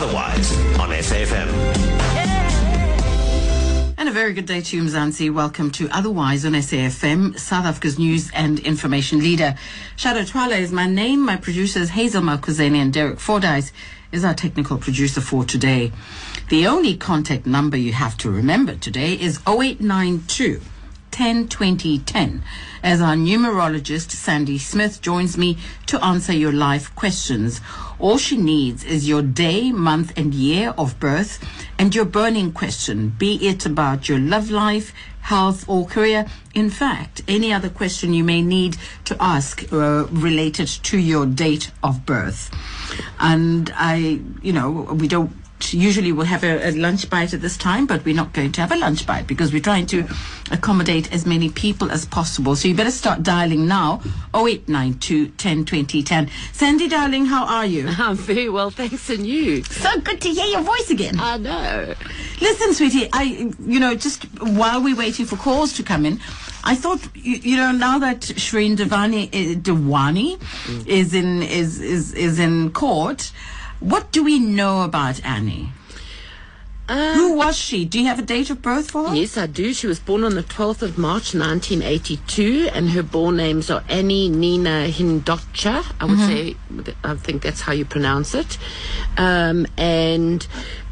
Otherwise on SAFM. And a very good day to you, Mzansi. Welcome to Otherwise on SAFM, South Africa's news and information leader. Shado Twala is my name. My producers Hazel Malkuzeni and Derek Fordyce is our technical producer for today. The only contact number you have to remember today is 0892 10 20 10 as our numerologist Sandy Smith joins me to answer your life questions. All she needs is your day, month, and year of birth and your burning question, be it about your love life, health, or career. In fact, any other question you may need to ask uh, related to your date of birth. And I, you know, we don't usually we'll have a, a, lunch bite at this time, but we're not going to have a lunch bite because we're trying to accommodate as many people as possible. So you better start dialing now 0892 10 20 10. Sandy, darling, how are you? I'm very well, thanks, and you? So good to hear your voice again. I know. Listen, sweetie, I, you know, just while we're waiting for calls to come in, I thought, you, you know, now that Shrien Devani, uh, Dewani mm. is in is, is is in court. What do we know about Anni? Uh, Who was she? Do you have a date of birth for her? Yes, I do. She was born on the 12th of March 1982, and her born names are Anni Nina Hindocha. I would mm-hmm. say, I think that's how you pronounce it. Um, and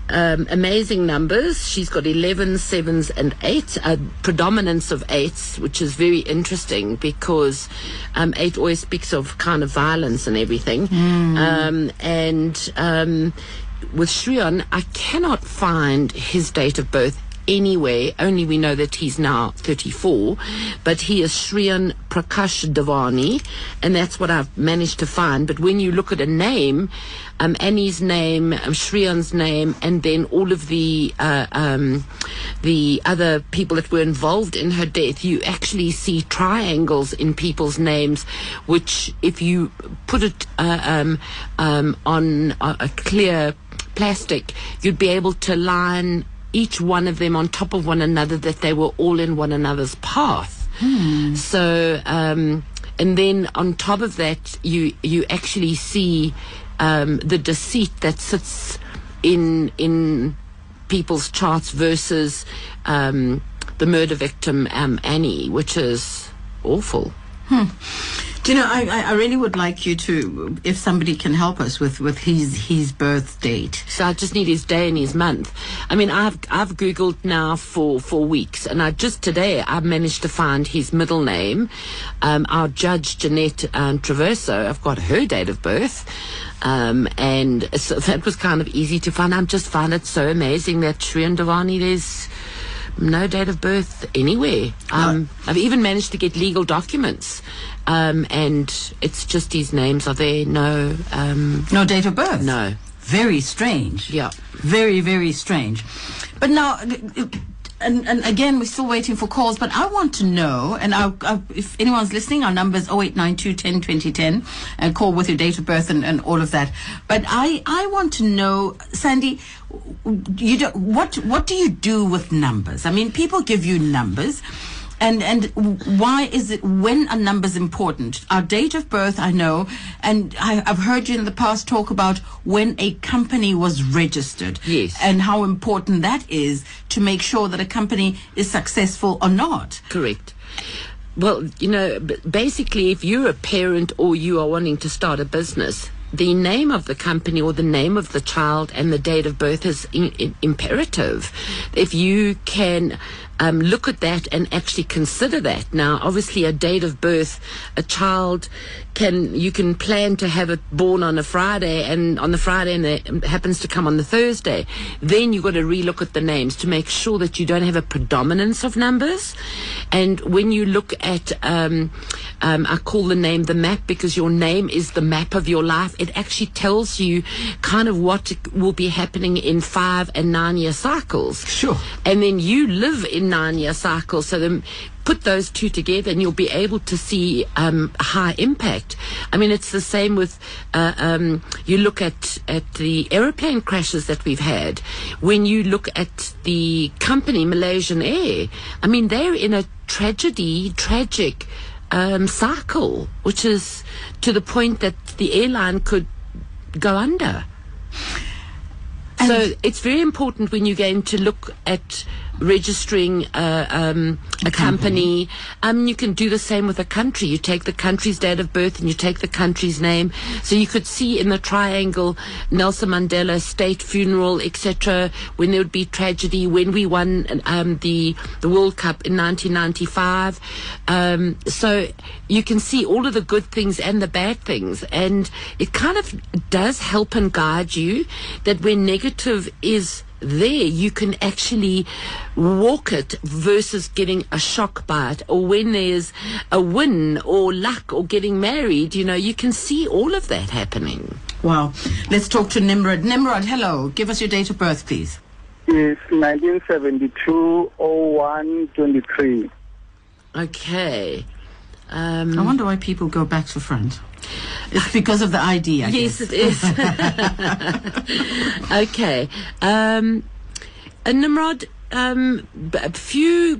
um, amazing numbers. She's got 11 sevens and eight, a predominance of eights, which is very interesting because um, eight always speaks of kind of violence and everything. Mm. Um, and um, with Shrien, I cannot find his date of birth anyway. Only we know that he's now 34, but he is Shrien Prakash Devani, and that's what I've managed to find. But when you look at a name, um, Anni's name, um, Shrien's name, and then all of the uh, um, the other people that were involved in her death, you actually see triangles in people's names, which if you put it uh, um, um, on a, a clear plastic, you'd be able to line each one of them on top of one another that they were all in one another's path. Hmm. So, um, and then on top of that, you you actually see um, the deceit that sits in in people's charts versus um, the murder victim um, Anni, which is awful. Hmm. Do you know, I, I really would like you to, if somebody can help us with, with his his birth date. So I just need his day and his month. I mean, I've I've googled now for, for weeks, and I just today I managed to find his middle name. Um, our judge Jeanette um, Traverso, I've got her date of birth. Um, and so that was kind of easy to find. I just find it so amazing that Shrien Devani, there's no date of birth anywhere. Um, I've even managed to get legal documents, um, and it's just his names are there. No, um, no date of birth. No. Very strange. Yeah. Very very strange. But now. And, and, again, we're still waiting for calls, but I want to know, and I'll, I'll, if anyone's listening, our number is 0892 10 20 10, and call with your date of birth and, and all of that. But I, I want to know, Sandy, you do, what, what do you do with numbers? I mean, people give you numbers and and why is it when a number is important? Our date of birth, I know, and I, have heard you in the past talk about when a company was registered. Yes. And how important that is to make sure that a company is successful or not. Correct. Well, you know, basically, if you're a parent or you are wanting to start a business, the name of the company or the name of the child and the date of birth is in, in, imperative. If you can um, look at that and actually consider that. Now, obviously, a date of birth, a child can you can plan to have it born on a Friday, and on the Friday, and it happens to come on the Thursday. Then you've got to relook at the names to make sure that you don't have a predominance of numbers. And when you look at, um, um, I call the name the map because your name is the map of your life. It actually tells you kind of what will be happening in five and nine year cycles. Sure. And then you live in nine year cycles. So then put those two together and you'll be able to see um, high impact. I mean, it's the same with uh, um, you look at, at the aeroplane crashes that we've had. When you look at the company, Malaysian Air, I mean, they're in a tragedy, tragic um, cycle, which is to the point that the airline could go under. So it's very important when you're going to look at registering uh, um, a company. Um, you can do the same with a country. You take the country's date of birth and you take the country's name. So you could see in the triangle Nelson Mandela state funeral, etc. When there would be tragedy, when we won um, the the World Cup in 1995. Um, so you can see all of the good things and the bad things, and it kind of does help and guide you that when negative is there you can actually walk it versus getting a shock by it or when there's a win or luck or getting married you know you can see all of that happening Wow. Let's talk to Nimrod. Nimrod, hello. Give us your date of birth, please. It's 1972 01 23. okay I um, wonder why people go back to front. It's because of the ID, I yes guess. it is okay um, Nimrod um, a few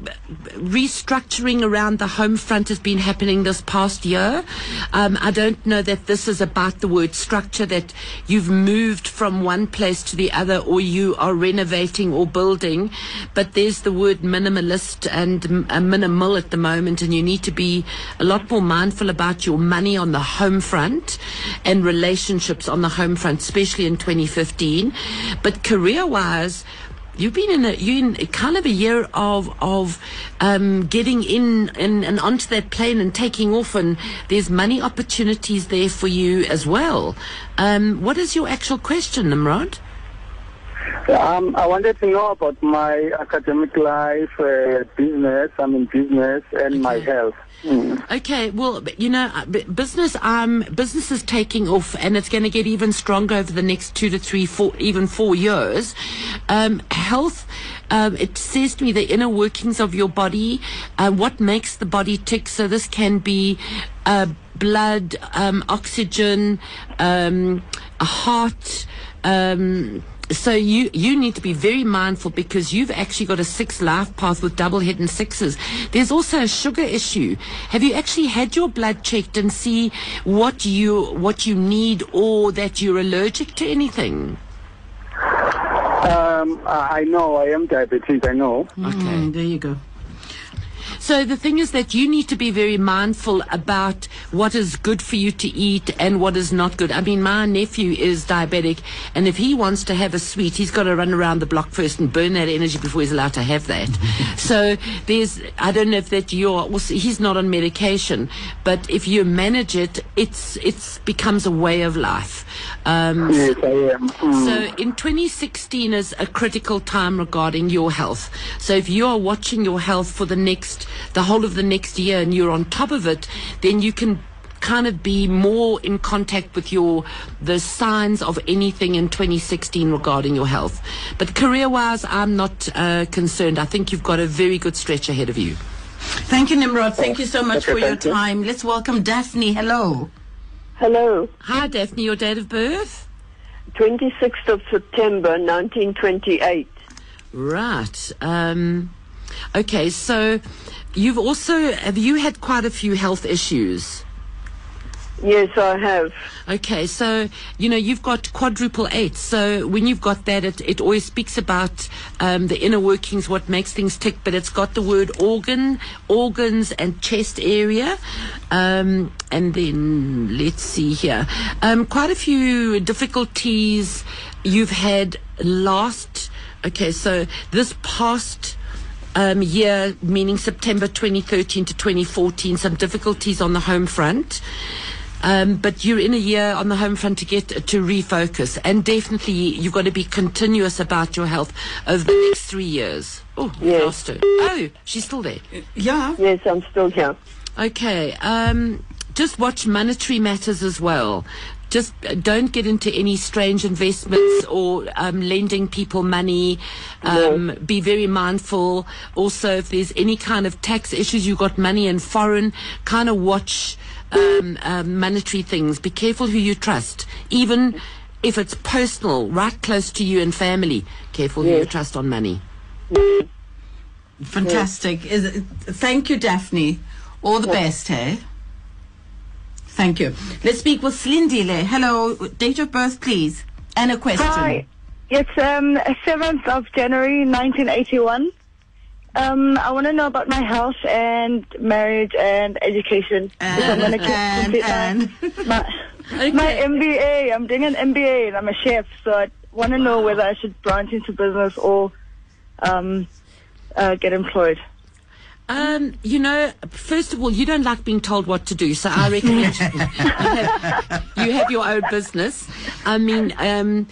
restructuring around the home front has been happening this past year. Um, I don't know that this is about the word structure, that you've moved from one place to the other or you are renovating or building, but there's the word minimalist and uh, minimal at the moment, and you need to be a lot more mindful about your money on the home front and relationships on the home front, especially in 2015. But career wise, You've been in a you in kind of a year of of um, getting in and, and onto that plane and taking off, and there's money opportunities there for you as well. Um, what is your actual question, Nimrod? Um, I wanted to know about my academic life, uh, business, I'm in business, and my health. Mm. Okay, well, you know, uh, business, um, business is taking off, and it's going to get even stronger over the next two to three, four, even four years. Um, health, um, it says to me the inner workings of your body, uh, what makes the body tick. So this can be uh, blood, um, oxygen, um, a heart. Um, so you you need to be very mindful because you've actually got a six life path with double hidden sixes. There's also a sugar issue. Have you actually had your blood checked and see what you what you need or that you're allergic to anything? Um, I I know I am diabetic, I know. Mm, there you go. So the thing is that you need to be very mindful about what is good for you to eat and what is not good. I mean, my nephew is diabetic, and if he wants to have a sweet, he's got to run around the block first and burn that energy before he's allowed to have that. so there's, I don't know if that you're, also, he's not on medication, but if you manage it, it's it's becomes a way of life. Um, Yes, I am. Mm. so in 2016 is a critical time regarding your health. So if you are watching your health for the next, the whole of the next year and you're on top of it, then you can kind of be more in contact with your the signs of anything in 2016 regarding your health. But career wise, I'm not uh, concerned. I think you've got a very good stretch ahead of you. Thank you, Nimrod. Thank you so much Okay, for your thank you. time. Let's welcome Daphne. Hello. Hello, Hi, Daphne. Your date of birth? 26th of September 1928. Right. Um, okay. So you've also have you had quite a few health issues? Yes, I have. Okay, so you know you've got quadruple eight. So when you've got that, it, it always speaks about um, the inner workings, what makes things tick. But it's got the word organ, organs, and chest area. Um, and then let's see here, um, quite a few difficulties you've had last. Okay, so this past um, year, meaning September 2013 to 2014, some difficulties on the home front. Um, but you're in a year on the home front to get to refocus, and definitely you've got to be continuous about your health over the next three years. Oh, Yes. lost her. Oh, she's still there. Yeah. Yes, I'm still here. Okay. Um, just watch monetary matters as well. Just uh, don't get into any strange investments or um, lending people money. Um, Be very mindful. Also, if there's any kind of tax issues, you've got money in foreign, kind of watch um, um, monetary things. Be careful who you trust. Even if it's personal, right close to you and family, careful who you trust on money. Fantastic. Is it, thank you, Daphne. All the best, hey? Thank you. Let's speak with Slindile. Hello. Date of birth, please. And a question. Hi. It's um, 7th of January 1981. Um, I want to know about my health and marriage and education. If I'm And, and, my, my, my MBA. I'm doing an MBA and I'm a chef, so I want to know whether I should branch into business or um, uh, get employed. Um, you know, first of all, you don't like being told what to do, so I recommend you, have, you have your own business. I mean, um,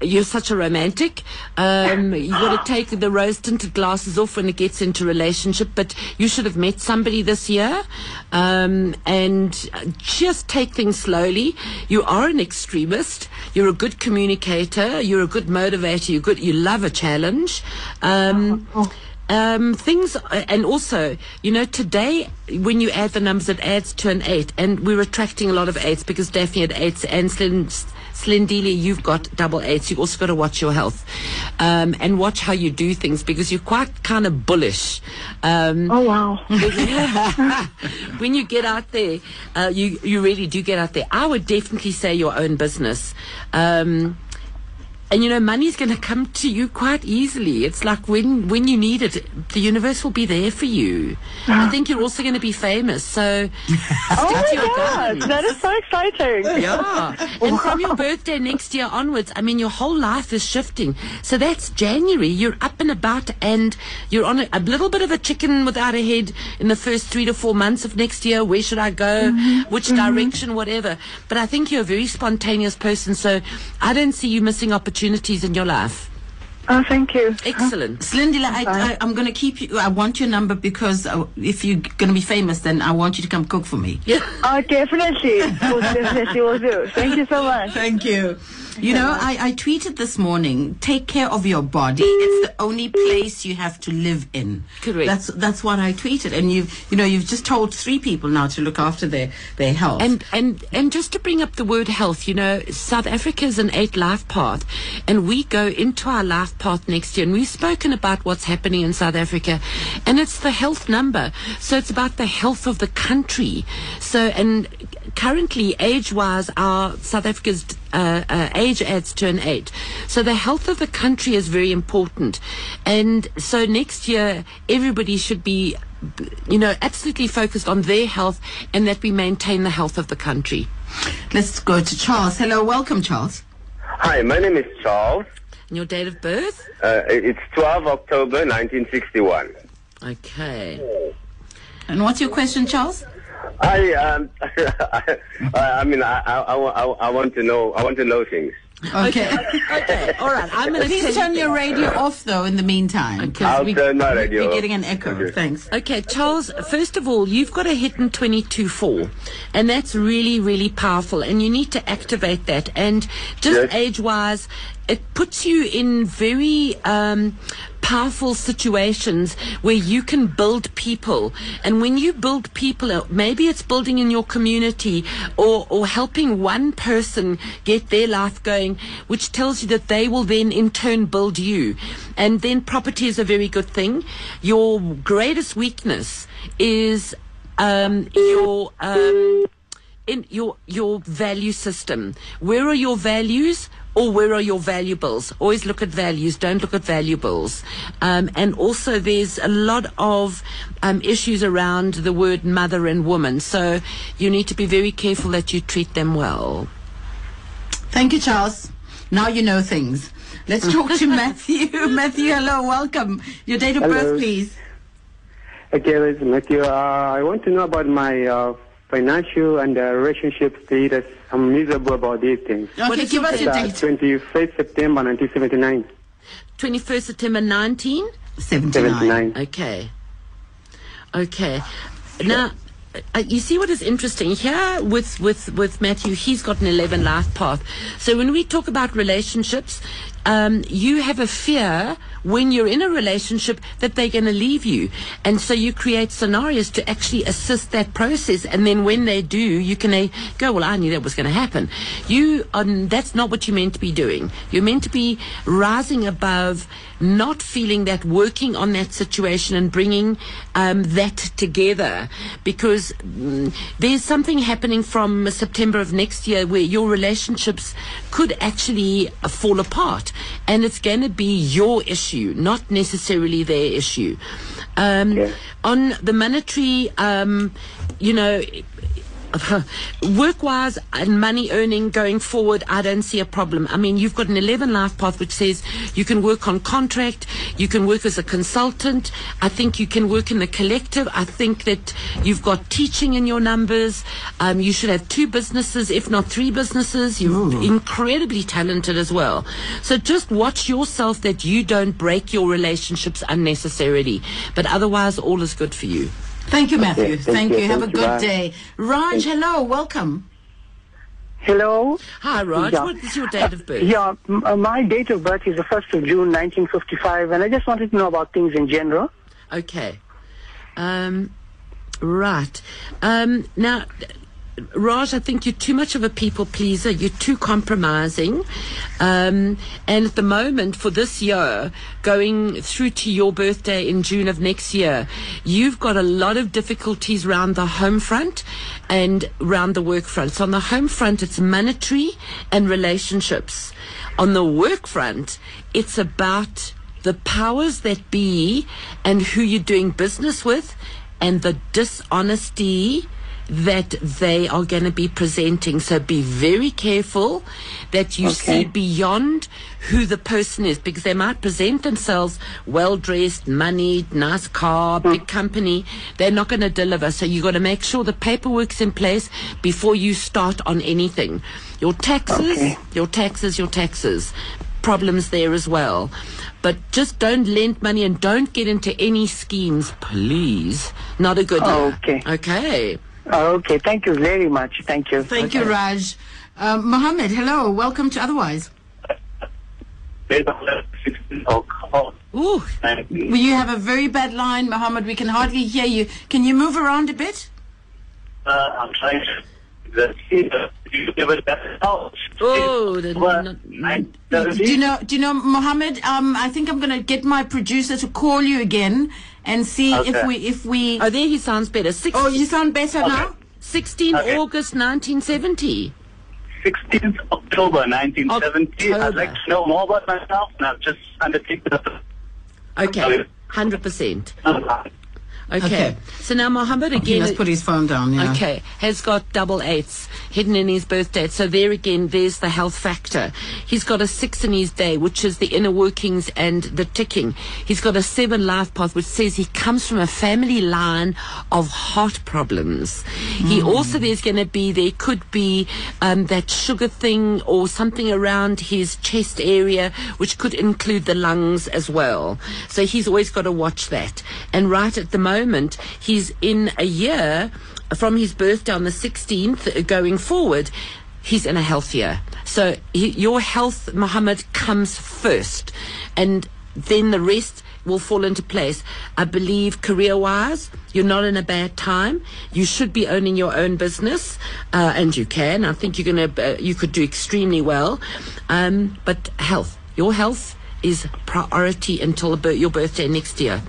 you're such a romantic. Um, you got to take the rose tinted glasses off when it gets into relationship, but you should have met somebody this year, um, and just take things slowly. You are an extremist. You're a good communicator. You're a good motivator. You're good. You love a challenge. Um, um, things, and also, you know, today when you add the numbers, it adds to an eight, and we're attracting a lot of eights because Daphne had eights, and Slin, Slindili, you've got double eights. You've also got to watch your health, um, and watch how you do things because you're quite kind of bullish. Um, Oh, wow. when you get out there, uh, you you really do get out there. I would definitely say your own business. Um, and you know, money's going to come to you quite easily. It's like when when you need it, the universe will be there for you. I think you're also going to be famous. So Oh, my God. guns. That is so exciting. Yeah. And from your birthday next year onwards, I mean, your whole life is shifting. So that's January. You're up and about and you're on a, a little bit of a chicken without a head in the first three to four months of next year. Where should I go? Mm-hmm. Which mm-hmm. direction? Whatever. But I think you're a very spontaneous person. So I don't see you missing opportunities in your life. Oh, thank you. Excellent. Slindila, I, I, I'm going to keep you. I want your number because uh, if you're going to be famous, then I want you to come cook for me. Yeah. Oh, definitely. Will definitely will do. Thank you so much. Thank you. You know, I, I tweeted this morning, take care of your body. It's the only place you have to live in. Correct. That's that's what I tweeted. And you've you know, you've just told three people now to look after their, their health. And and and just to bring up the word health, you know, South Africa is an eight life path, and we go into our life path next year. And we've spoken about what's happening in South Africa, and it's the health number. So it's about the health of the country. So and currently, age wise, our South Africa's uh, uh, age adds to an eight. So the health of the country is very important, and so next year everybody should be you know, absolutely focused on their health and that we maintain the health of the country. Let's go to Charles. Hello, welcome, Charles. Hi, my name is Charles. And your date of birth? Uh, it's 12 October 1961. Okay. And what's your question, Charles? I, um, I, I mean, I, I, I, I want to know, I want to know things. Okay. Okay. All right. I'm going to Please turn your radio off, though, in the meantime. 'cause I'll we, turn my radio We're getting an echo. Okay. Thanks. Okay, Charles, first of all, you've got a hidden 22-4, and that's really, really powerful, and you need to activate that. And just Yes. age-wise, it puts you in very um, powerful situations where you can build people. And when you build people, uh, maybe it's building in your community or, or helping one person get their life going, which tells you that they will then in turn build you. And then property is a very good thing. Your greatest weakness is um, your um, in your your value system. Where are your values? Or where are your valuables? Always look at values, don't look at valuables. Um, and also, there's a lot of um, issues around the word mother and woman. So you need to be very careful that you treat them well. Thank you, Charles. Now you know things. Let's talk to Matthew. Matthew, hello, welcome. Your date of Hello. birth, please. Okay, this is Matthew. Uh, I want to know about my uh, financial and uh, relationship status. I'm miserable about these things. What Okay, is give your us your date. 21st September 1979. 21st September 19? 79. 79. Okay. Okay. Now, uh, you see what is interesting here with, with, with Matthew? He's got an 11 life path. So when we talk about relationships, um, you have a fear when you're in a relationship that they're going to leave you. And so you create scenarios to actually assist that process. And then when they do, you can uh, go, well, I knew that was going to happen. You, that's not what you're meant to be doing. You're meant to be rising above, not feeling that, working on that situation and bringing um, that together. Because mm, there's something happening from September of next year where your relationships could actually uh, fall apart. And it's going to be your issue, not necessarily their issue. Um, Yeah. On the monetary, um, you know, work wise and money earning going forward, I don't see a problem. I mean, you've got an 11 life path which says you can work on contract, you can work as a consultant, I think you can work in the collective. I think that you've got teaching in your numbers. Um, you should have two businesses, if not three businesses. You're incredibly talented as well. So just watch yourself that you don't break your relationships unnecessarily. But otherwise, all is good for you. Thank you, Matthew. Okay, thank, thank you. you, Have a thank you, good bye. day. Raj, hello. Welcome. Hello. Hi, Raj. Yeah. What is your date of birth? Yeah, m- uh, my date of birth is the 1st of June 1955, and I just wanted to know about things in general. Okay. Um, right. Um, now, Raj, I think you're too much of a people pleaser. You're too compromising. Um, and at the moment, for this year, going through to your birthday in June of next year, you've got a lot of difficulties around the home front and around the work front. So on the home front, it's monetary and relationships. On the work front, it's about the powers that be and who you're doing business with and the dishonesty that they are going to be presenting. So be very careful that you see beyond who the person is because they might present themselves well dressed, moneyed, nice car, hmm. big company. They're not going to deliver. So you've got to make sure the paperwork's in place before you start on anything. Your taxes, Okay. your taxes, your taxes. Problems there as well. But just don't lend money and don't get into any schemes, please. Not a good Oh, okay. Okay. Okay, thank you very much. Thank you. Thank you, Raj. Um, Mohammed, hello. Welcome to Otherwise. Oh, Ooh. Well, you have a very bad line, Mohammed. We can hardly hear you. Can you move around a bit? Uh, I'm trying to. The, you give it better help. Oh, the- Well, not- I- Do you know? Do you know, Mohammed? Um, I think I'm going to get my producer to call you again and see if we if we. Oh, there he sounds better. Six, Oh, you sound better now. 16 Okay. August 1970. 16th October 1970. I'd like to know more about myself, and I've just undertaken a Okay. 100%. Okay. Okay. So now Mohammed He again. must put his phone down. Yeah. Okay, has got double eights hidden in his birth date. So there again, there's the health factor. He's got a six in his day, which is the inner workings and the ticking. He's got a seven life path, which says he comes from a family line of heart problems. He also, there's going to be, there could be um, that sugar thing or something around his chest area, which could include the lungs as well. So he's always got to watch that. And right at the moment, he's in a year from his birthday on the 16th uh, going forward, he's in a healthier. So he, your health, Muhammad, comes first. And then the rest will fall into place. I believe career wise, you're not in a bad time. You should be owning your own business, uh, and you can. I think you're going to, uh, you could do extremely well. Um, but health, your health is priority until your birthday next year.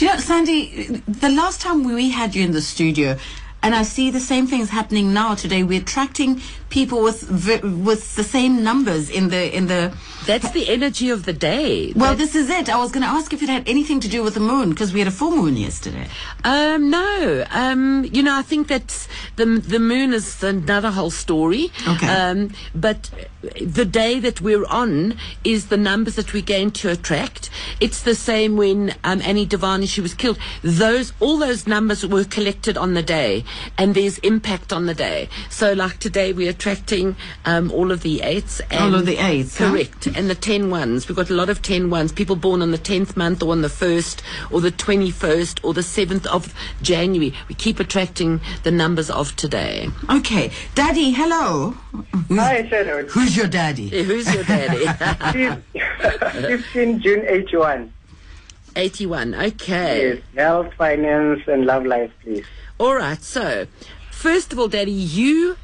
Do you know, Sandy? The last time we had you in the studio, and I see the same things happening now today. We're attracting people with with the same numbers in the in the. That's the energy of the day. Well, That- this is it. I was going to ask if it had anything to do with the moon because we had a full moon yesterday. Um, no. Um, you know, I think that the the moon is another whole story. Okay. Um, but the day that we're on is the numbers that we're going to attract. It's the same when um, Anni Devani she was killed. Those all those numbers were collected on the day, and there's impact on the day. So, like today, we're attracting um, all of the eights. And All of the eights, huh? Correct. And the ten ones. We've got a lot of ten ones. People born on the tenth month or on the first or the twenty first or the seventh of January. We keep attracting the numbers of today. Okay, Daddy, hello. Hi, Sharon. Who's your daddy? Hey, Who's your daddy? 15 June 81. 81. Okay. Yes, health, finance, and love life, please. All right. So, first of all, Daddy, you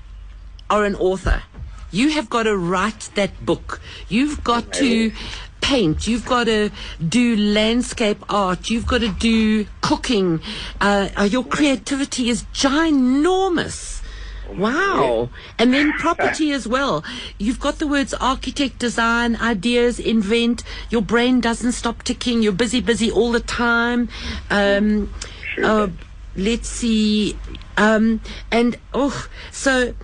are an author. You have got to write that book. You've got to paint. You've got to do landscape art. You've got to do cooking. Uh, uh, your creativity is ginormous. Wow. And then property as well. You've got the words architect, design, ideas, invent. Your brain doesn't stop ticking. You're busy, busy all the time. Um, uh, let's see. Um, and, oh, so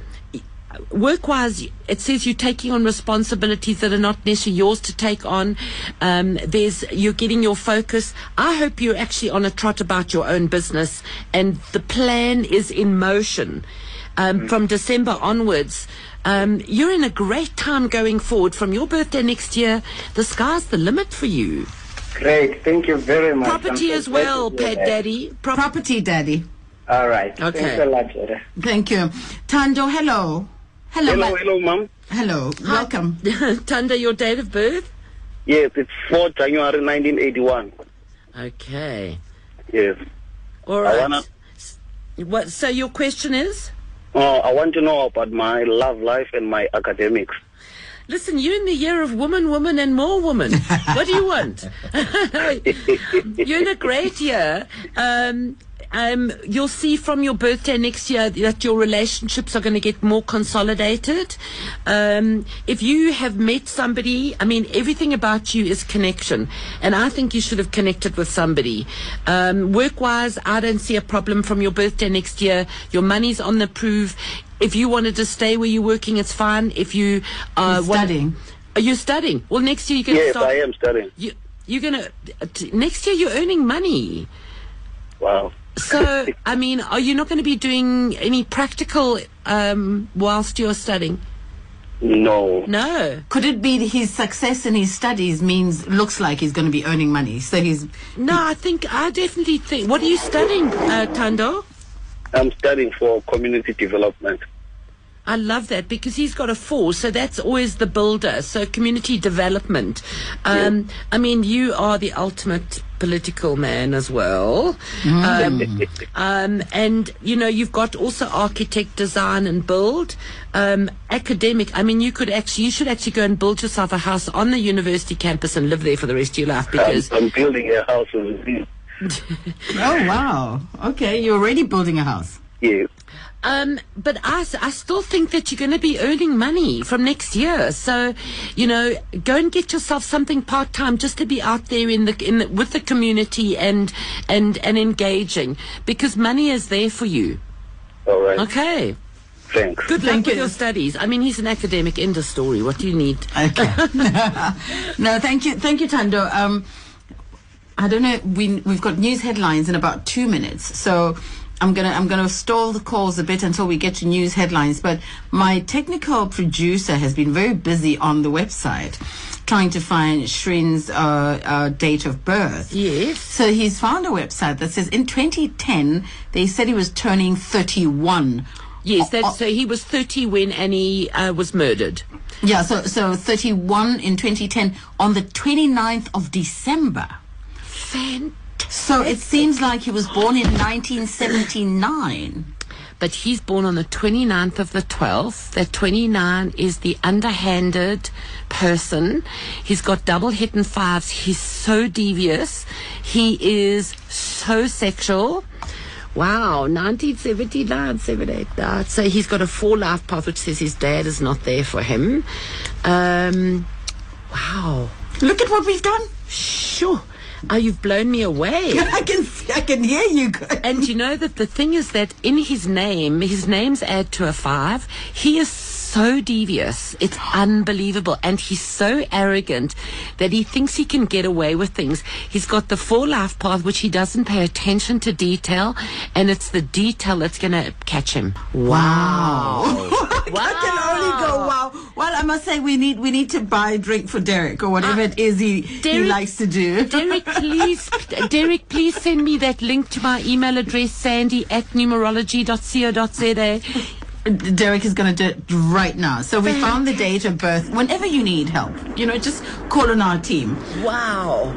work wise, it says you're taking on responsibilities that are not necessarily yours to take on. Um, there's you're getting your focus. I hope you're actually on a trot about your own business, and the plan is in motion um, from December onwards. Um, you're in a great time going forward. From your birthday next year, the sky's the limit for you. Great. Thank you very much. Property I'm as well, to hear Pat that. Daddy. Pro- Property daddy. All right. Okay. Thanks a lot, Jada. Thank you. Tando, hello. Hello. Hello, ma- hello, ma'am. hello. Welcome. Tando, your date of birth? Yes, it's 4 January 1981. Okay. Yes. All I right. wanna- What? So your question is? Uh, I want to know about my love life and my academics. Listen, you're in the year of woman, woman, and more woman. what do you want? you're in a great year. Um, um, you'll see from your birthday next year that your relationships are going to get more consolidated. Um, if you have met somebody, I mean, everything about you is connection. And I think you should have connected with somebody. Um, work wise, I don't see a problem from your birthday next year. Your money's on the prove. If you wanted to stay where you're working, it's fine. If you uh, You're want- studying. are you studying? Well, next year you're going to Yes, start. I am studying. You, you're going to next year. You're earning money. Wow. So, I mean, are you not going to be doing any practical um, whilst you're studying? No. No, Could it be his success in his studies means looks like he's going to be earning money? So he's no. I think I definitely think. What are you studying, uh, Tando? I'm studying for community development. I love that because he's got a four, so that's always the builder. So community development. Um, I mean, you are the ultimate political man as well. Um, um, and you know, you've got also architect, design, and build. Um, academic. I mean, you could actually, you should actually go and build yourself a house on the university campus and live there for the rest of your life I'm, because. I'm building a house with this. oh wow okay you're already building a house. Yes. Um, but I still think that you're going to be earning money from next year. So, you know, go and get yourself something part time just to be out there in the, in the, with the community and, and, and engaging because money is there for you. All right. Okay. Thanks. Good luck Thank with you. your studies. I mean, he's an academic. End of story. What do you need? Okay. no, thank you, thank you, Tando. Um, I don't know. We we've got news headlines in about two minutes, so I'm gonna I'm gonna stall the calls a bit until we get to news headlines. But my technical producer has been very busy on the website trying to find Shrien's uh, uh, date of birth. Yes. So he's found a website that says in 2010 they said he was turning 31. Yes, that's, so he was 30 when Anni uh, was murdered. Yeah, so so 31 in 2010 on the 29th of December. Fantastic. So it seems like he was born in 1979. But he's born on the 29th of the 12th. That 29 is the underhanded person. He's got double hit and fives. He's so devious. He is so sexual. Wow, 1979, 79. So he's got a four life path, which says his dad is not there for him. Um, wow. Look at what we've done. Sure. Oh, you've blown me away. I can I can hear you. And you know that the thing is that in his name, his name's add to a five. He is so devious. It's unbelievable. And he's so arrogant that he thinks he can get away with things. He's got the four life path, which he doesn't pay attention to detail. And it's the detail that's going to catch him. Wow. I can only go wow. Well, I must say we need we need to buy a drink for Derek or whatever ah, it is he he Derek- likes to do. Derek, please, Derek, please send me that link to my email address, sandy at numerology.co.za. Derek is going to do it right now. So we found the date of birth. Whenever you need help, you know, just call on our team. Wow.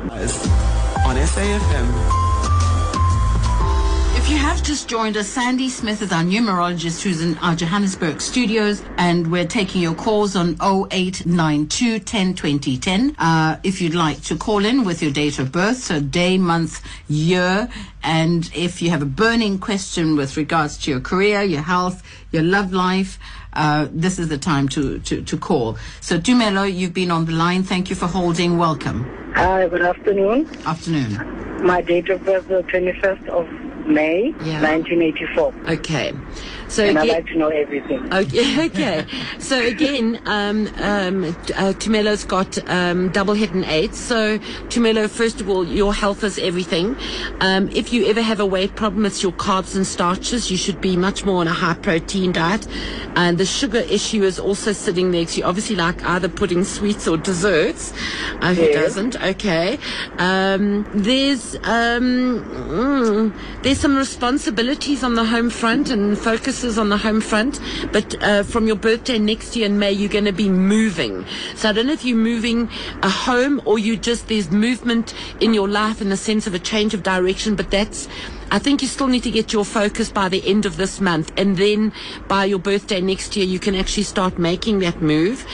on SAFM. If you have just joined us, Sandy Smith is our numerologist who's in our Johannesburg studios, and we're taking your calls on 0892 10 20 10. Uh, if you'd like to call in with your date of birth, so day, month, year, and if you have a burning question with regards to your career, your health, your love life, uh, this is the time to, to, to call. So, Tumelo, you've been on the line. Thank you for holding. Welcome. Hi, good afternoon. Afternoon. My date of birth is the 21st of May, Yeah. 1984. Okay. So And I'd again, like to know everything. Okay, okay. So again, um, um, uh, Tumelo's got um, double hidden eights. So Tumelo, first of all, your health is everything. Um, if you ever have a weight problem, it's your carbs and starches. You should be much more on a high protein diet. And the sugar issue is also sitting there. you obviously like either pudding sweets or desserts. Uh, who Yes. doesn't? Okay. Um, there's um, mm, there's some responsibilities on the home front and on the home front. But uh, from your birthday next year in May, you're going to be moving. So I don't know if you're moving a home or you just there's movement in your life in the sense of a change of direction. But that's I think you still need to get your focus by the end of this month, and then by your birthday next year, you can actually start making that move.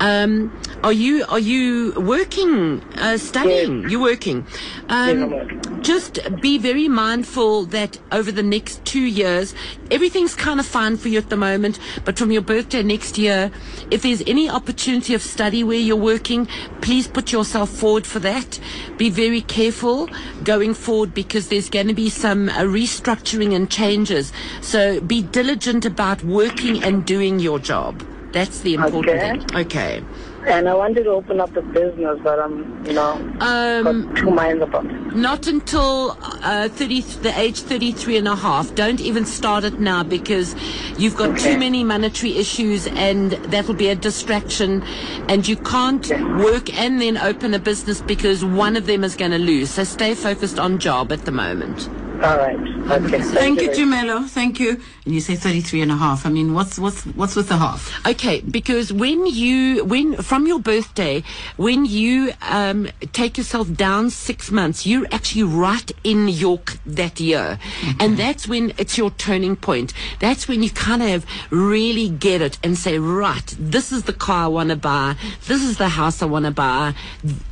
Um, are you are you working, uh, studying? You're working. Um, working. just be very mindful that over the next two years, everything's kind of fine for you at the moment, but from your birthday next year, if there's any opportunity of study where you're working, please put yourself forward for that. Be very careful going forward because there's going to be some uh, restructuring and changes. So be diligent about working and doing your job. That's the important Okay. thing. Okay. And I wanted to open up a business, but I'm, you know, Um, got two minds about it. Not until uh, 30, the age 33 and a half. Don't even start it now because you've got Okay. too many monetary issues and that'll be a distraction. And you can't work and then open a business because one of them is going to lose. So stay focused on job at the moment. All right. Okay. Thank you, very- Tumelo. Thank you. And you say 33 and a half. I mean, what's, what's, what's with the half? Okay, because when you, when, from your birthday, when you, um, take yourself down six months, you're actually right in your, c- that year. And that's when it's your turning point. That's when you kind of really get it and say, right, this is the car I want to buy. This is the house I want to buy.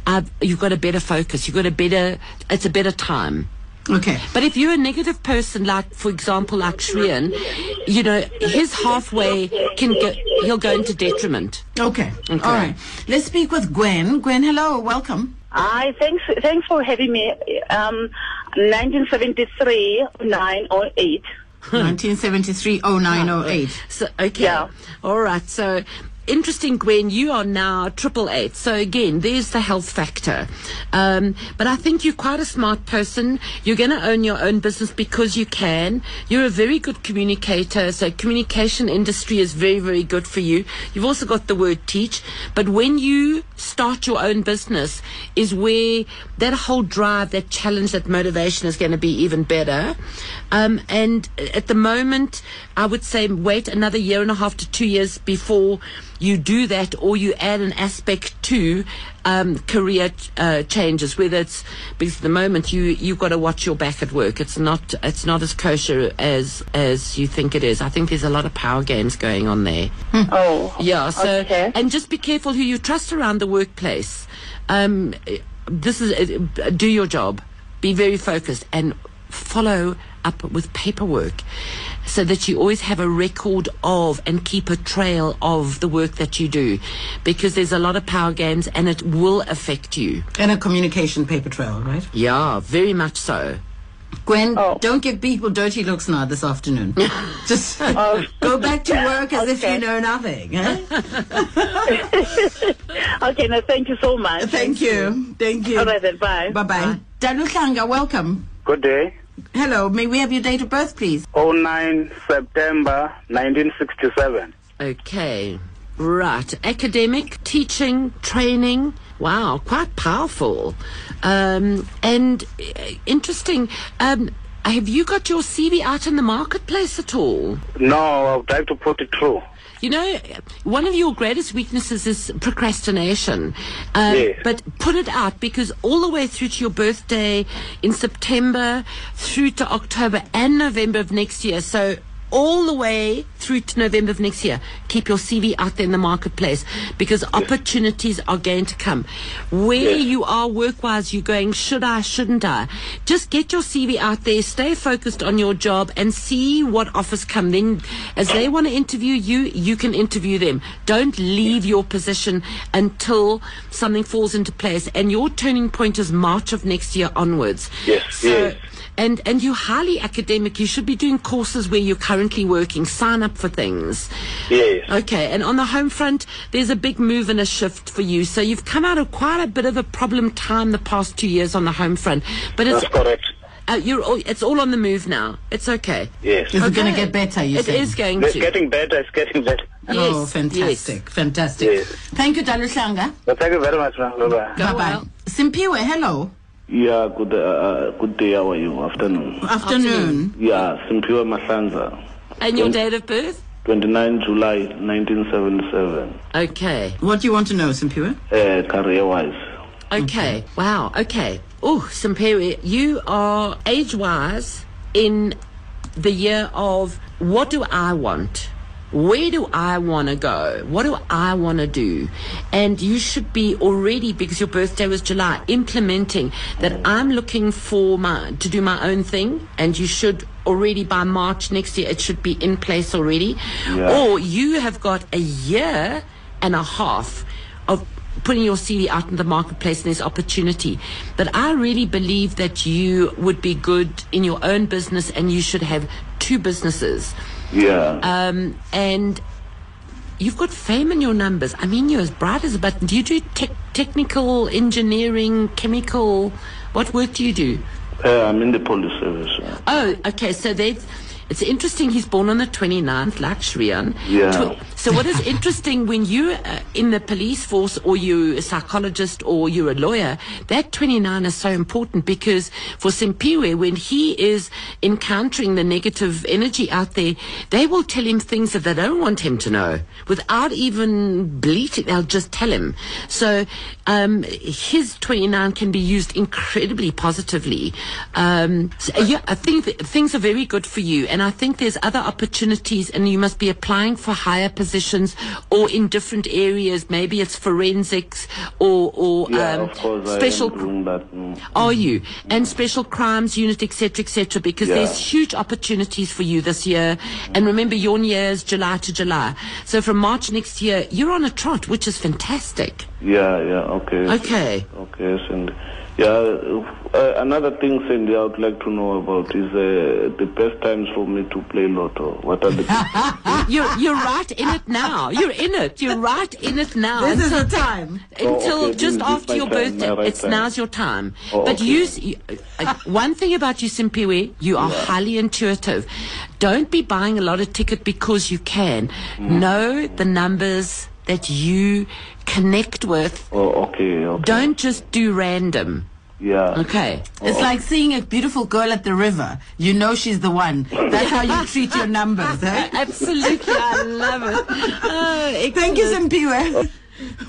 I've, you've got a better focus. You've got a better, it's a better time. Okay. But if you're a negative person, like for example, like Shrien, you know, his halfway can go, he'll go into detriment. Okay. All right. Let's speak with Gwen. Gwen, hello. Welcome. Hi, thanks, thanks for having me. Um, 1973, 9 or 8. 1973 0908. So okay, Yeah. all right. So interesting, Gwen. You are now triple eight. So again, there's the health factor. Um, but I think you're quite a smart person. You're going to own your own business because you can. You're a very good communicator. So communication industry is very, very good for you. You've also got the word teach. But when you start your own business, is where that whole drive, that challenge, that motivation is going to be even better. Um, and at the moment, I would say wait another year and a half to two years before you do that, or you add an aspect to um, career uh, changes. Whether it's because at the moment you you've got to watch your back at work. It's not it's not as kosher as as you think it is. I think there's a lot of power games going on there. Oh. Yeah. So Okay. and just be careful who you trust around the workplace. Um, this is uh, do your job. Be very focused and follow up with paperwork so that you always have a record of and keep a trail of the work that you do because there's a lot of power games and it will affect you. And a communication paper trail, right? Yeah, very much so. Gwen, Oh. don't give people dirty looks now this afternoon. Just go back to work as if you know nothing. eh? Okay, now thank you so much. Thank you. Thank you. All right then, bye. Bye bye. Daluhlanga, welcome. Good day. Hello, may we have your date of birth, please? 09 September 1967. Okay. Right. Academic, teaching, training. Wow, quite powerful. Um, and uh, interesting. Um, have you got your CV out in the marketplace at all? No, I would like to put it through. You know, one of your greatest weaknesses is procrastination. Um, Yes. But put it out because all the way through to your birthday in September, through to October and November of next year. So all the way through to November of next year, keep your CV out there in the marketplace because opportunities are going to come. Where Yes. you are work wise, you're going, should I, shouldn't I? Just get your CV out there, stay focused on your job and see what offers come. Then, as they want to interview you, you can interview them. Don't leave your position until something falls into place. And your turning point is March of next year onwards. Yes, So, yes. And and you're highly academic. You should be doing courses where you're currently working. Sign up for things. Yes. Okay, and on the home front, there's a big move and a shift for you. So you've come out of quite a bit of a problem time the past two years on the home front, but it's That's correct. uh, you're all, it's all on the move now. It's okay. Yes. Is it going to get better, you It say? is going It's to. getting better. It's getting better. Oh, Yes, fantastic. Fantastic. Yes. Thank you, Dalushanga. But thank you very much, ma'am. Bye-bye. Bye bye. well. Simpiwe, hello. Yeah, good, uh, good day. How are you? Afternoon. Afternoon. Yeah, Simpiwe Masanza. And your date of birth? 29 July 1977. Okay. What do you want to know, Simpiwe? Uh, career-wise. Okay. Wow. Okay. Oh, Simpiwe, you are age wise in the year of what do I want? Where do I want to go? What do I want to do? And you should be already, because your birthday was July, implementing that I'm looking for my, to do my own thing. And you should already by March next year, it should be in place already. Yeah. Or you have got a year and a half of putting your CV out in the marketplace and there's opportunity. But I really believe that you would be good in your own business and you should have two businesses. Yeah. Um, and you've got fame in your numbers. I mean, you're as bright as a button. Do you do tech technical, engineering, chemical? What work do you do? uh, I'm in the police service. Oh, okay. So they, it's interesting. He's born on the 29th, like Shrien. Yeah. So what is interesting when you're uh, in the police force or you're a psychologist or you're a lawyer, that 29 is so important because for Simpiwe, when he is encountering the negative energy out there, they will tell him things that they don't want him to know without even bleating. They'll just tell him. So um, his 29 can be used incredibly positively. Um, so, yeah, I think things are very good for you, and I think there's other opportunities, and you must be applying for higher positions or in different areas. Maybe it's forensics or or Yeah, um, course, special. I am doing that. mm. Are you and special crimes unit, etc., etc.? Because Yeah. there's huge opportunities for you this year. And remember, your year is July to July. So from March next year, you're on a trot, which is fantastic. Yeah, yeah, okay. Okay. Okay, Cindy. Yeah, uh, another thing, Cindy, I would like to know about is uh, the best times for me to play lotto. What are the You're you're right in it now. You're in it. You're right in it now. This is Until- the time. Until Oh, okay, just after your time, birthday. right it's time. now's your time. Oh, but okay. you, s- uh, one thing about you, Simpiwe, you are highly intuitive. Don't be buying a lot of ticket because you can. Mm. Know the numbers that you connect with. Oh, okay, okay. Don't just do random. Yeah. Okay. It's like seeing a beautiful girl at the river. You know she's the one. That's how you treat your numbers. Eh? Absolutely, I love it. Oh, Thank you. Simpiwe.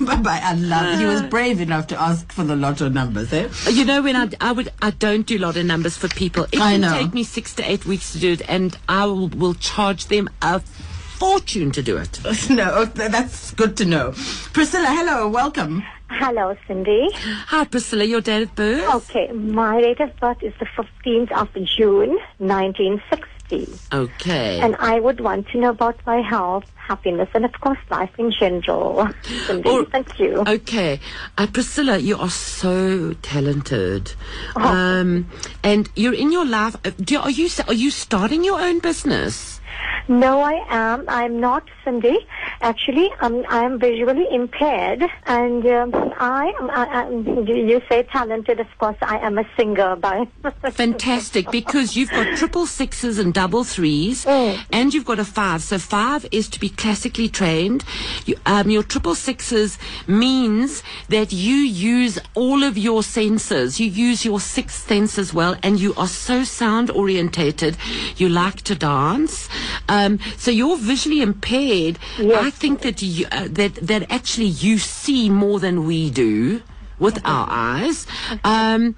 bye bye. I love it. He was brave enough to ask for the lotto numbers. Eh? You know, when I, I would, I don't do lot of numbers for people. It I can know. take me six to eight weeks to do it, and I will, will charge them a fortune to do it. no, that's good to know. Priscilla, hello, welcome. Hello, Cindy. Hi, Priscilla. Your date of birth? Okay, my date of birth is the 15th of June, 1960. Okay. And I would want to know about my health, happiness, and of course life in general. Cindy, thank you. Okay, uh, Priscilla, you are so talented, Oh. um, and you're in your life. uh, Do, are you are you starting your own business? No, I am. I'm not Cindy. Actually, um, I am visually impaired, and um, I. I, I, you say talented. Of course, I am a singer. By Fantastic, because you've got triple sixes and double threes, and you've got a five. So five is to be classically trained. You, um, your triple sixes means that you use all of your senses. You use your sixth sense as well, and you are so sound orientated. You like to dance. Um, so you're visually impaired. I think that you, uh, that that actually you see more than we do with our eyes. Um,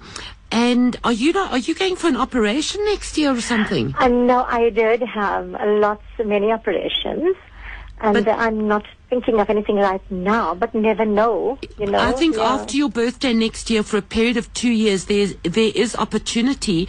and are you not, are you going for an operation next year or something? I know I did have lots, many operations, and I'm not thinking of anything right now, but never know, you know. I think yeah. after your birthday next year, for a period of two years, there's there is opportunity,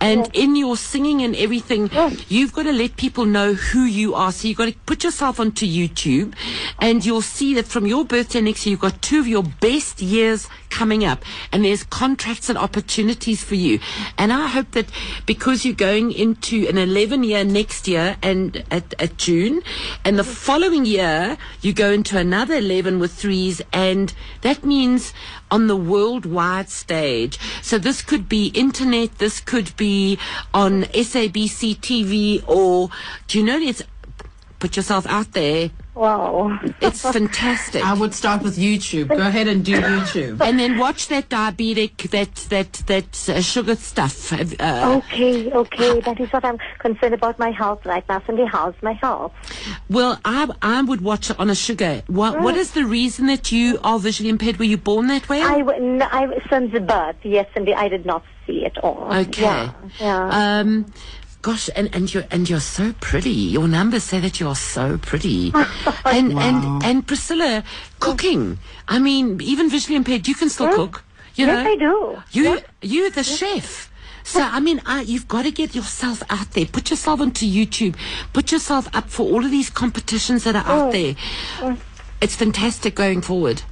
and in your singing and everything, you've got to let people know who you are. So you've got to put yourself onto YouTube, and you'll see that from your birthday next year, you've got two of your best years coming up, and there's contracts and opportunities for you. And I hope that because you're going into an 11 year next year and at, at June, and the following year you go into another 11 with threes, and that means on the worldwide stage. So this could be internet, this could be on SABC TV, or do you know it's put yourself out there. Wow. It's fantastic. I would start with YouTube. Go ahead and do YouTube. and then watch that diabetic, that that that uh, sugar stuff. Uh, okay, okay. That is what I'm concerned about my health right now. Cindy, how's my health? Well, I I would watch it on a sugar. What what is the reason that you are visually impaired? Were you born that way? I, w- n- I since the birth, yes, Cindy. I did not see it all. Okay. Yeah. yeah. Um, gosh, and, and you're and you're so pretty. Your numbers say that you're so pretty. and and and Priscilla, cooking. I mean, even visually impaired, you can still cook. You yes, know, I do. you you're the chef. So I mean, I, you've got to get yourself out there. Put yourself onto YouTube. Put yourself up for all of these competitions that are out oh. there. Oh. It's fantastic going forward.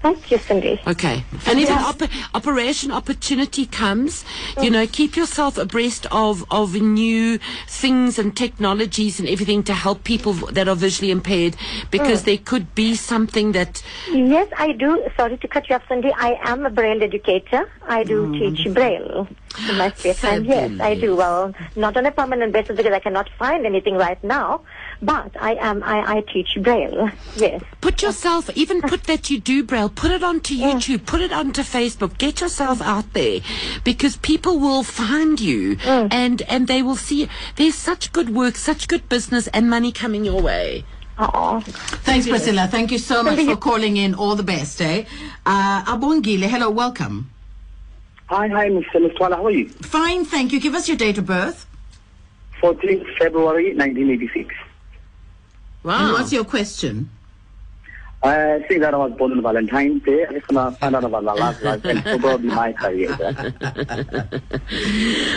Thank you, Cindy. Okay. And if an op- operation opportunity comes, you know, keep yourself abreast of, of new things and technologies and everything to help people that are visually impaired because Mm. there could be something that. Yes, I do. Sorry to cut you off, Cindy. I am a Braille educator. I do teach Braille in my spare time. Yes, I do. Well, not on a permanent basis because I cannot find anything right now. But I am. I, I teach Braille. Yes. Put yourself, even put that you do Braille, put it onto YouTube, put it onto Facebook, get yourself out there because people will find you and, and they will see there's such good work, such good business and money coming your way. Oh, Thanks, Priscilla. Thank you so much for calling in. All the best, eh? Uh, Abongile, hello, welcome. Hi, hi, Mr. Listwala. How are you? Fine, thank you. Give us your date of birth. 14th February 1986. And what's your question? I think that I was born on Valentine's Day. I just want to find out about my last life and probably my career.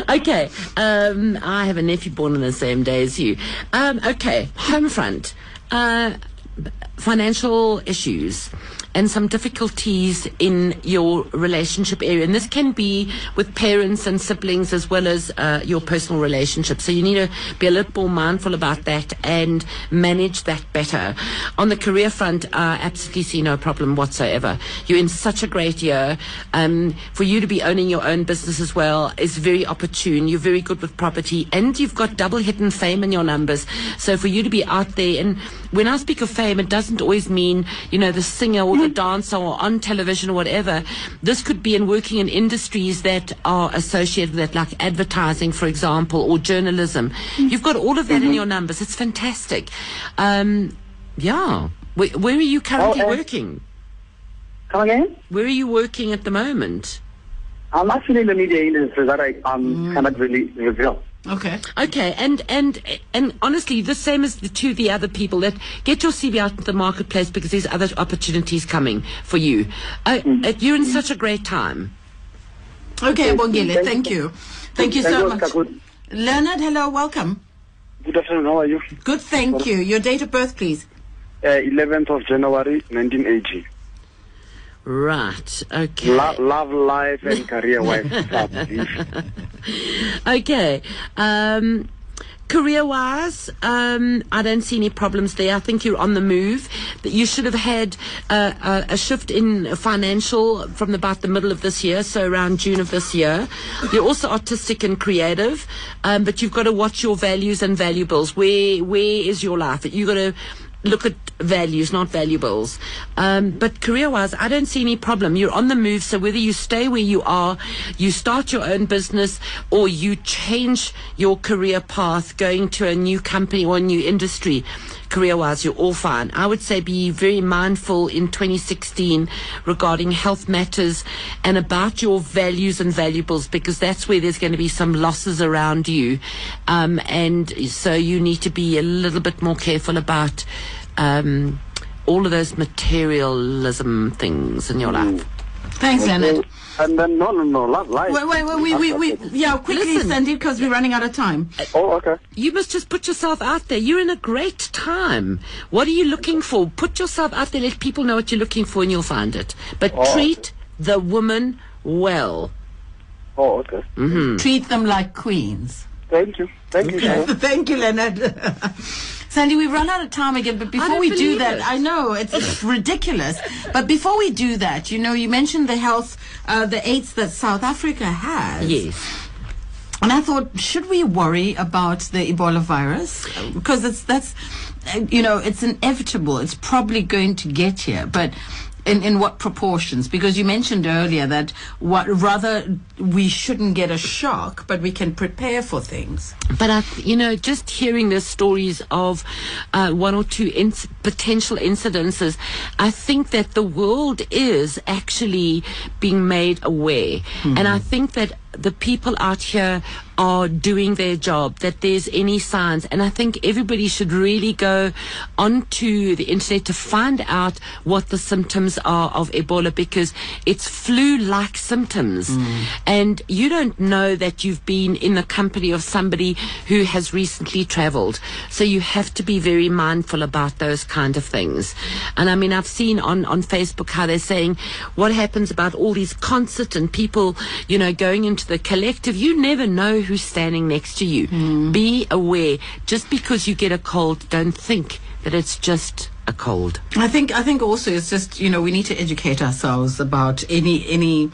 okay, um, I have a nephew born on the same day as you. Um, okay, home front, uh, financial issues. And some difficulties in your relationship area. And this can be with parents and siblings as well as uh, your personal relationship. So you need to be a little more mindful about that and manage that better. On the career front, I absolutely see no problem whatsoever. You're in such a great year. Um, for you to be owning your own business as well is very opportune. You're very good with property and you've got double hidden fame in your numbers. So for you to be out there, and when I speak of fame, it doesn't always mean, you know, the singer or the dancer or on television or whatever. This could be in working in industries that are associated with it, like advertising, for example, or journalism. You've got all of that in your numbers. It's fantastic. Um, yeah. Where, where are you currently Oh, uh, working? Come again? Where are you working at the moment? I'm actually in the media industry that I um, cannot really reveal. Okay. Okay, and and and honestly, the same as the to the other people that get your CV out into the marketplace because there's other opportunities coming for you. Uh, uh, you're in such a great time. Okay, Abongile, Thank thank you. you. Thank you so you, much. Oscar. Leonard, hello, welcome. Good afternoon. How are you? Good, thank you. Your date of birth, please. Uh, 11th of January 1980. Right. Okay. Lo- love life and career wise. okay. Um, career wise, um, I don't see any problems there. I think you're on the move. That you should have had uh, a, a shift in financial from about the middle of this year, so around June of this year. You're also artistic and creative, um, but you've got to watch your values and valuables. Where where is your life? You got to look at values, not valuables. Um, but career-wise, I don't see any problem. You're on the move, so whether you stay where you are, you start your own business, or you change your career path, going to a new company or a new industry, career-wise, you're all fine. I would say be very mindful in 2016 regarding health matters and about your values and valuables because that's where there's going to be some losses around you. Um, and so you need to be a little bit more careful about um, all of those materialism things in your life. Thanks, Leonard. And then, no, no, no, not life. Wait, wait, wait, we, we, we, yeah, quickly, Listen. Sandy, because we're running out of time. Oh, okay. You must just put yourself out there. You're in a great time. What are you looking for? Put yourself out there. Let people know what you're looking for, and you'll find it. But Oh. treat the woman well. Oh, okay. Mm-hmm. Treat them like queens. Thank you. Thank you. Thank you, Leonard. Sandy, we've run out of time again, but before we do that, it. I know it's, it's ridiculous. But before we do that, you know, you mentioned the health, uh, the AIDS that South Africa has. Yes. And I thought, should we worry about the Ebola virus? Because it's that's, uh, you know, it's inevitable. It's probably going to get here, but. In, in what proportions? Because you mentioned earlier that what rather we shouldn't get a shock, but we can prepare for things. But I, you know, just hearing the stories of uh, one or two inc- potential incidences, I think that the world is actually being made aware, and I think that the people out here are doing their job, that there's any signs. And I think everybody should really go onto the internet to find out what the symptoms are of Ebola because it's flu like symptoms. Mm. And you don't know that you've been in the company of somebody who has recently traveled. So you have to be very mindful about those kind of things. And I mean, I've seen on, on Facebook how they're saying what happens about all these concerts and people, you know, going into the collective. You never know who's standing next to you. Hmm. Be aware. Just because you get a cold, don't think that it's just a cold. I think I think also it's just you know we need to educate ourselves about any any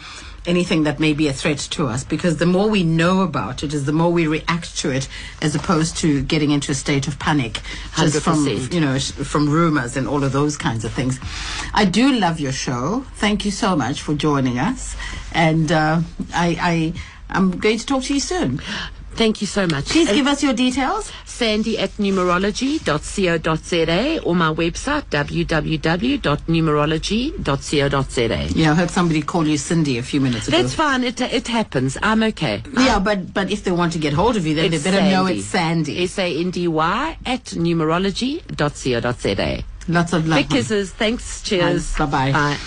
anything that may be a threat to us because the more we know about it is the more we react to it as opposed to getting into a state of panic just from 100%. you know from rumors and all of those kinds of things. I do love your show. Thank you so much for joining us, and uh, I I I'm going to talk to you soon. Thank you so much. Please And- give us your details. Sandy at numerology.co.za or my website www.numerology.co.za. Yeah, I heard somebody call you Cindy a few minutes ago. That's fine. It, it happens. I'm okay. Yeah, but but if they want to get hold of you, then they better know it's Sandy. S A N D Y at numerology.co.za. Lots of love. Big kisses. Thanks. Cheers. Bye bye. Bye.